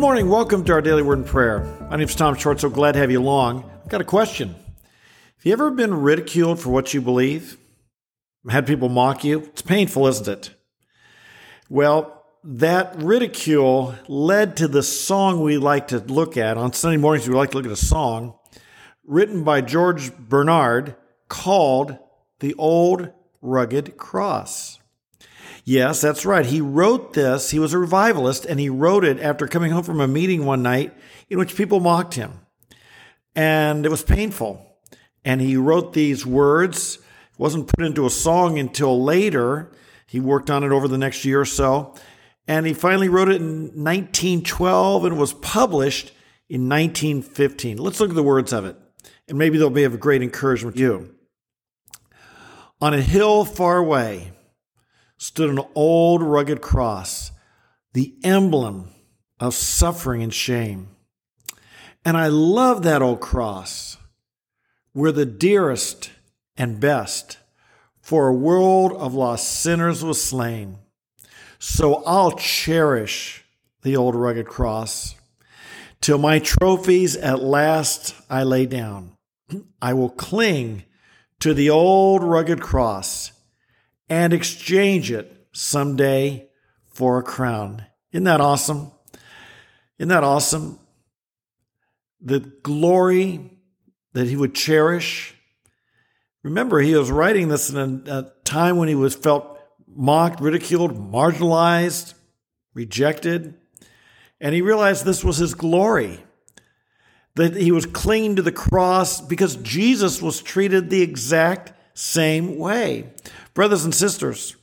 Good morning. Welcome to our daily word and prayer. My name is Tom Short. So glad to have you along. I've got a question. Have you ever been ridiculed for what you believe? Had people mock you? It's painful, isn't it? Well, that ridicule led to the song we like to look at. On Sunday mornings, we like to look at a song written by George Bennard called The Old Rugged Cross. Yes, that's right. He wrote this. He was a revivalist, and he wrote it after coming home from a meeting one night in which people mocked him. And it was painful. And he wrote these words. It wasn't put into a song until later. He worked on it over the next year or so. And he finally wrote it in 1912 and was published in 1915. Let's look at the words of it, and maybe they'll be of great encouragement to you. On a hill far away, stood an old rugged cross, the emblem of suffering and shame. And I love that old cross, where the dearest and best for a world of lost sinners was slain. So I'll cherish the old rugged cross till my trophies at last I lay down. I will cling to the old rugged cross and exchange it someday for a crown. Isn't that awesome? Isn't that awesome? The glory that he would cherish. Remember, he was writing this in a, a time when he was felt mocked, ridiculed, marginalized, rejected. And he realized this was his glory. That he was clinging to the cross because Jesus was treated the exact same way. Brothers and sisters,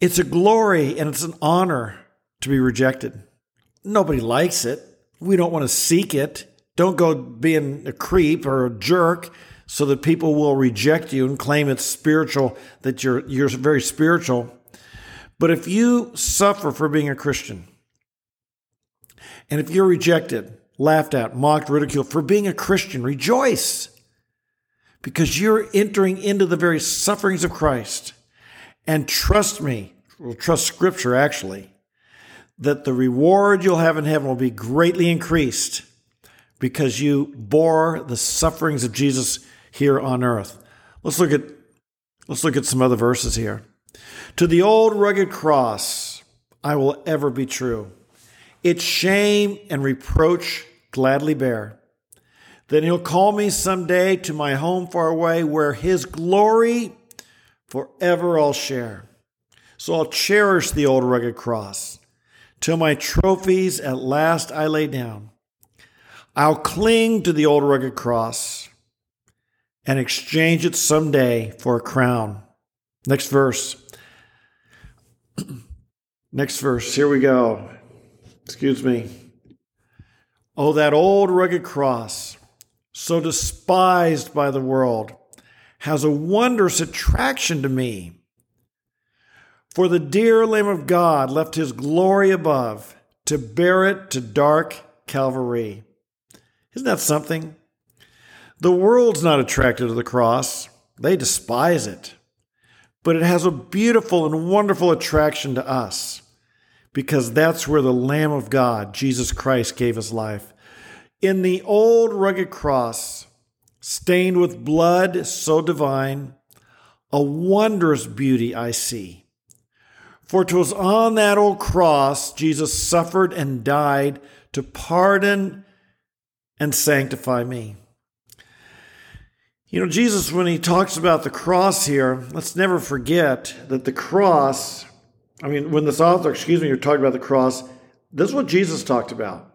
it's a glory and it's an honor to be rejected. Nobody likes it. We don't want to seek it. Don't go being a creep or a jerk so that people will reject you and claim it's spiritual, that you're, you're very spiritual. But if you suffer for being a Christian, and if you're rejected, laughed at, mocked, ridiculed for being a Christian, rejoice because you're entering into the very sufferings of Christ. And trust me, well, trust Scripture actually, that the reward you'll have in heaven will be greatly increased because you bore the sufferings of Jesus here on earth. Let's look at let's look at some other verses here. To the old rugged cross I will ever be true. Its shame and reproach gladly bear. Then he'll call me someday to my home far away where his glory forever I'll share. So I'll cherish the old rugged cross till my trophies at last I lay down. I'll cling to the old rugged cross and exchange it someday for a crown. Next verse. Next verse. Here we go. Excuse me. Oh, that old rugged cross so despised by the world, has a wondrous attraction to me. For the dear Lamb of God left his glory above to bear it to dark Calvary. Isn't that something? The world's not attracted to the cross, they despise it. But it has a beautiful and wonderful attraction to us because that's where the Lamb of God, Jesus Christ, gave his life. In the old rugged cross, stained with blood so divine, a wondrous beauty I see. For 'twas on that old cross Jesus suffered and died to pardon and sanctify me. You know, Jesus, when he talks about the cross here, let's never forget that the cross, I mean, when this author, excuse me, you're talking about the cross, this is what Jesus talked about.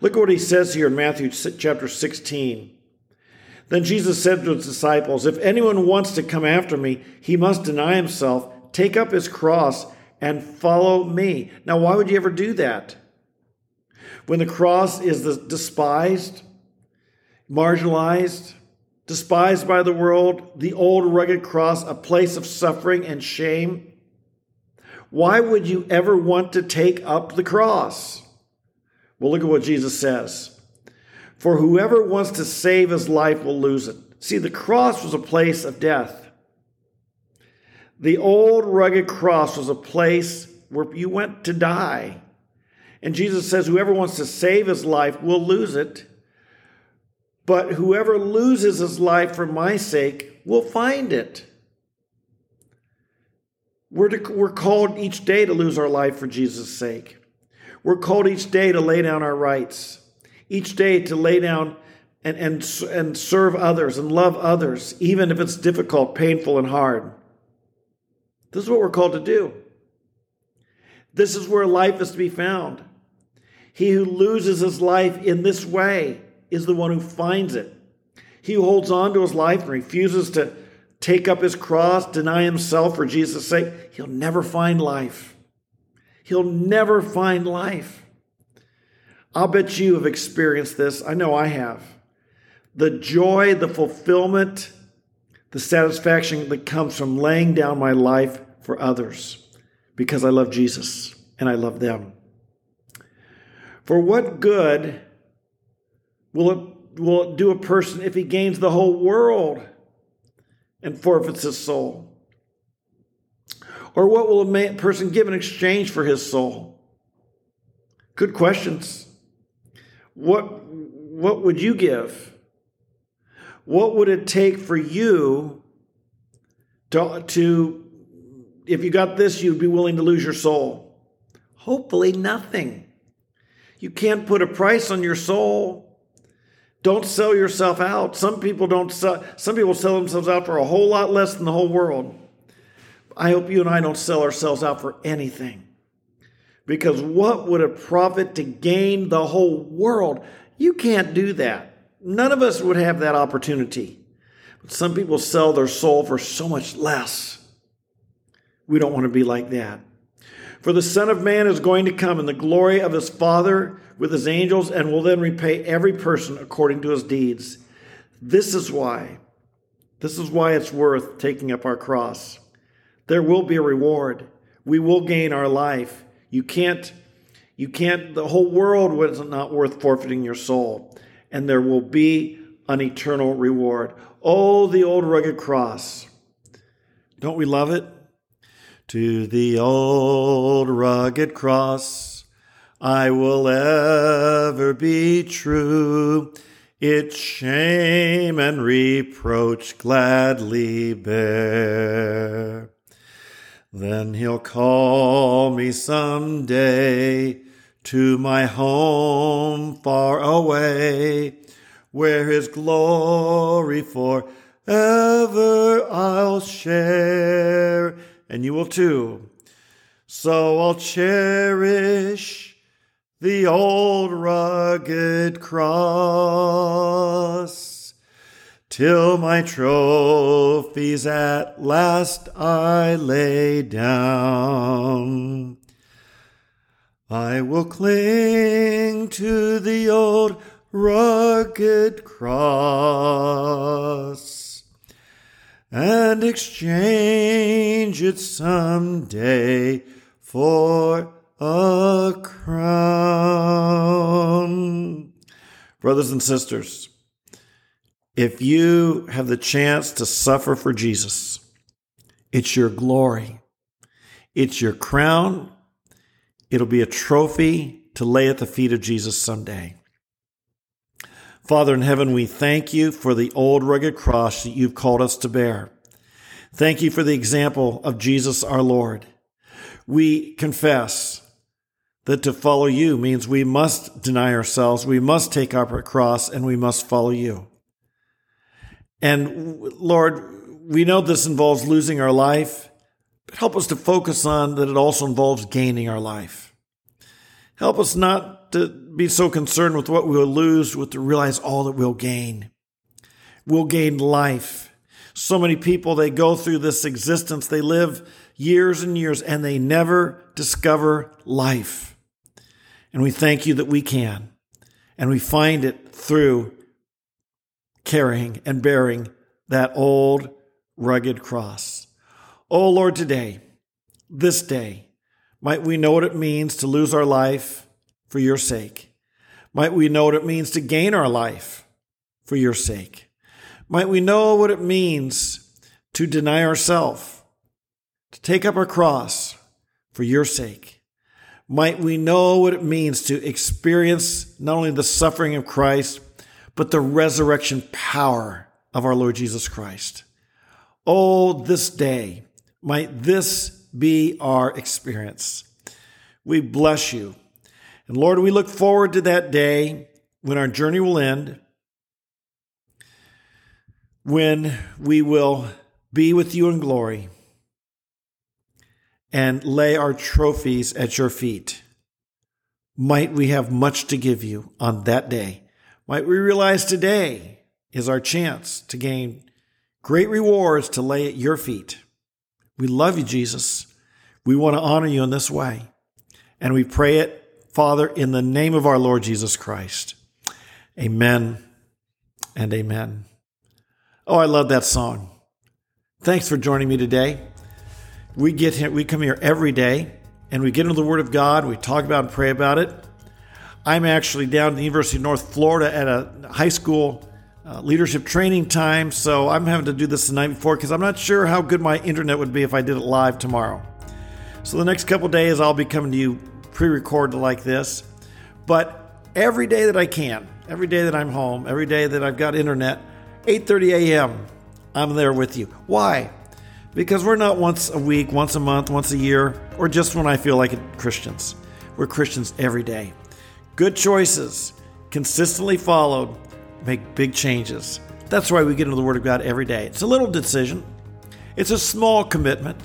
Look at what he says here in Matthew chapter 16. Then Jesus said to his disciples, If anyone wants to come after me, he must deny himself, take up his cross, and follow me. Now, why would you ever do that? When the cross is despised, marginalized, despised by the world, the old rugged cross, a place of suffering and shame, why would you ever want to take up the cross? Well, look at what Jesus says. For whoever wants to save his life will lose it. See, the cross was a place of death. The old rugged cross was a place where you went to die. And Jesus says, whoever wants to save his life will lose it. But whoever loses his life for my sake will find it. We're, to, we're called each day to lose our life for Jesus' sake. We're called each day to lay down our rights, each day to lay down and, and, and serve others and love others, even if it's difficult, painful, and hard. This is what we're called to do. This is where life is to be found. He who loses his life in this way is the one who finds it. He who holds on to his life and refuses to take up his cross, deny himself for Jesus' sake, he'll never find life. He'll never find life. I'll bet you have experienced this. I know I have. The joy, the fulfillment, the satisfaction that comes from laying down my life for others because I love Jesus and I love them. For what good will it, will it do a person if he gains the whole world and forfeits his soul? Or what will a person give in exchange for his soul? Good questions. What, what would you give? What would it take for you to, to, if you got this, you'd be willing to lose your soul? Hopefully, nothing. You can't put a price on your soul. Don't sell yourself out. Some people don't sell, some people sell themselves out for a whole lot less than the whole world. I hope you and I don't sell ourselves out for anything. Because what would it profit to gain the whole world? You can't do that. None of us would have that opportunity. But some people sell their soul for so much less. We don't want to be like that. For the Son of Man is going to come in the glory of his Father with his angels and will then repay every person according to his deeds. This is why. This is why it's worth taking up our cross. There will be a reward. We will gain our life. You can't, you can't, the whole world was not worth forfeiting your soul. And there will be an eternal reward. Oh, the old rugged cross. Don't we love it? To the old rugged cross I will ever be true. Its shame and reproach gladly bear. Then he'll call me some day to my home far away, where his glory forever I'll share and you will too. So I'll cherish the old rugged cross till my trophies at last I lay down. I will cling to the old rugged cross and exchange it some day for a crown. Brothers and sisters, if you have the chance to suffer for Jesus, it's your glory, it's your crown, it'll be a trophy to lay at the feet of Jesus someday. Father in heaven, we thank you for the old rugged cross that you've called us to bear. Thank you for the example of Jesus our Lord. We confess that to follow you means we must deny ourselves, we must take up our cross, and we must follow you. And Lord, we know this involves losing our life, but help us to focus on that it also involves gaining our life. Help us not to be so concerned with what we will lose, but to realize all that we'll gain. We'll gain life. So many people, they go through this existence, they live years and years, and they never discover life. And we thank you that we can. And we find it through carrying and bearing that old rugged cross. Oh Lord, today, this day, might we know what it means to lose our life for your sake. Might we know what it means to gain our life for your sake. Might we know what it means to deny ourselves, to take up our cross for your sake. Might we know what it means to experience not only the suffering of Christ, but the resurrection power of our Lord Jesus Christ. Oh, this day, might this be our experience. We bless you. And Lord, we look forward to that day when our journey will end, when we will be with you in glory and lay our trophies at your feet. Might we have much to give you on that day. Might we realize today is our chance to gain great rewards to lay at your feet. We love you, Jesus. We want to honor you in this way. And we pray it, Father, in the name of our Lord Jesus Christ. Amen and amen. Oh, I love that song. Thanks for joining me today. We get here, we come here every day and we get into the Word of God. We talk about and pray about it. I'm actually down at the University of North Florida at a high school uh, leadership training time, so I'm having to do this the night before because I'm not sure how good my internet would be if I did it live tomorrow. So the next couple days I'll be coming to you pre-recorded like this, but every day that I can, every day that I'm home, every day that I've got internet, 8:30 a.m. I'm there with you. Why? Because we're not once a week, once a month, once a year, or just when I feel like it Christians. We're Christians every day. Good choices, consistently followed, make big changes. That's why we get into the Word of God every day. It's a little decision, it's a small commitment,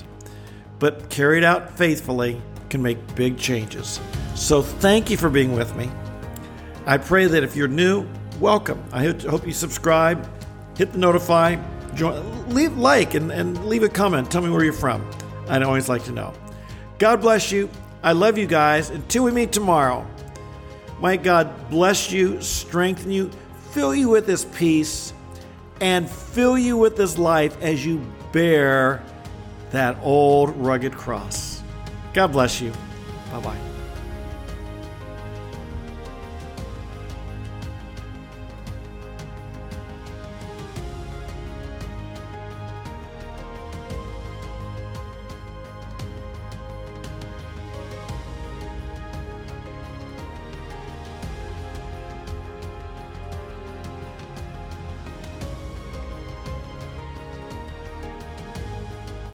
but carried out faithfully can make big changes. So thank you for being with me. I pray that if you're new, welcome. I hope you subscribe, hit the notify, join, leave like and, and leave a comment. Tell me where you're from. I'd always like to know. God bless you. I love you guys. Until we meet tomorrow. Might God bless you, strengthen you, fill you with His peace, and fill you with His life as you bear that old rugged cross. God bless you. Bye bye.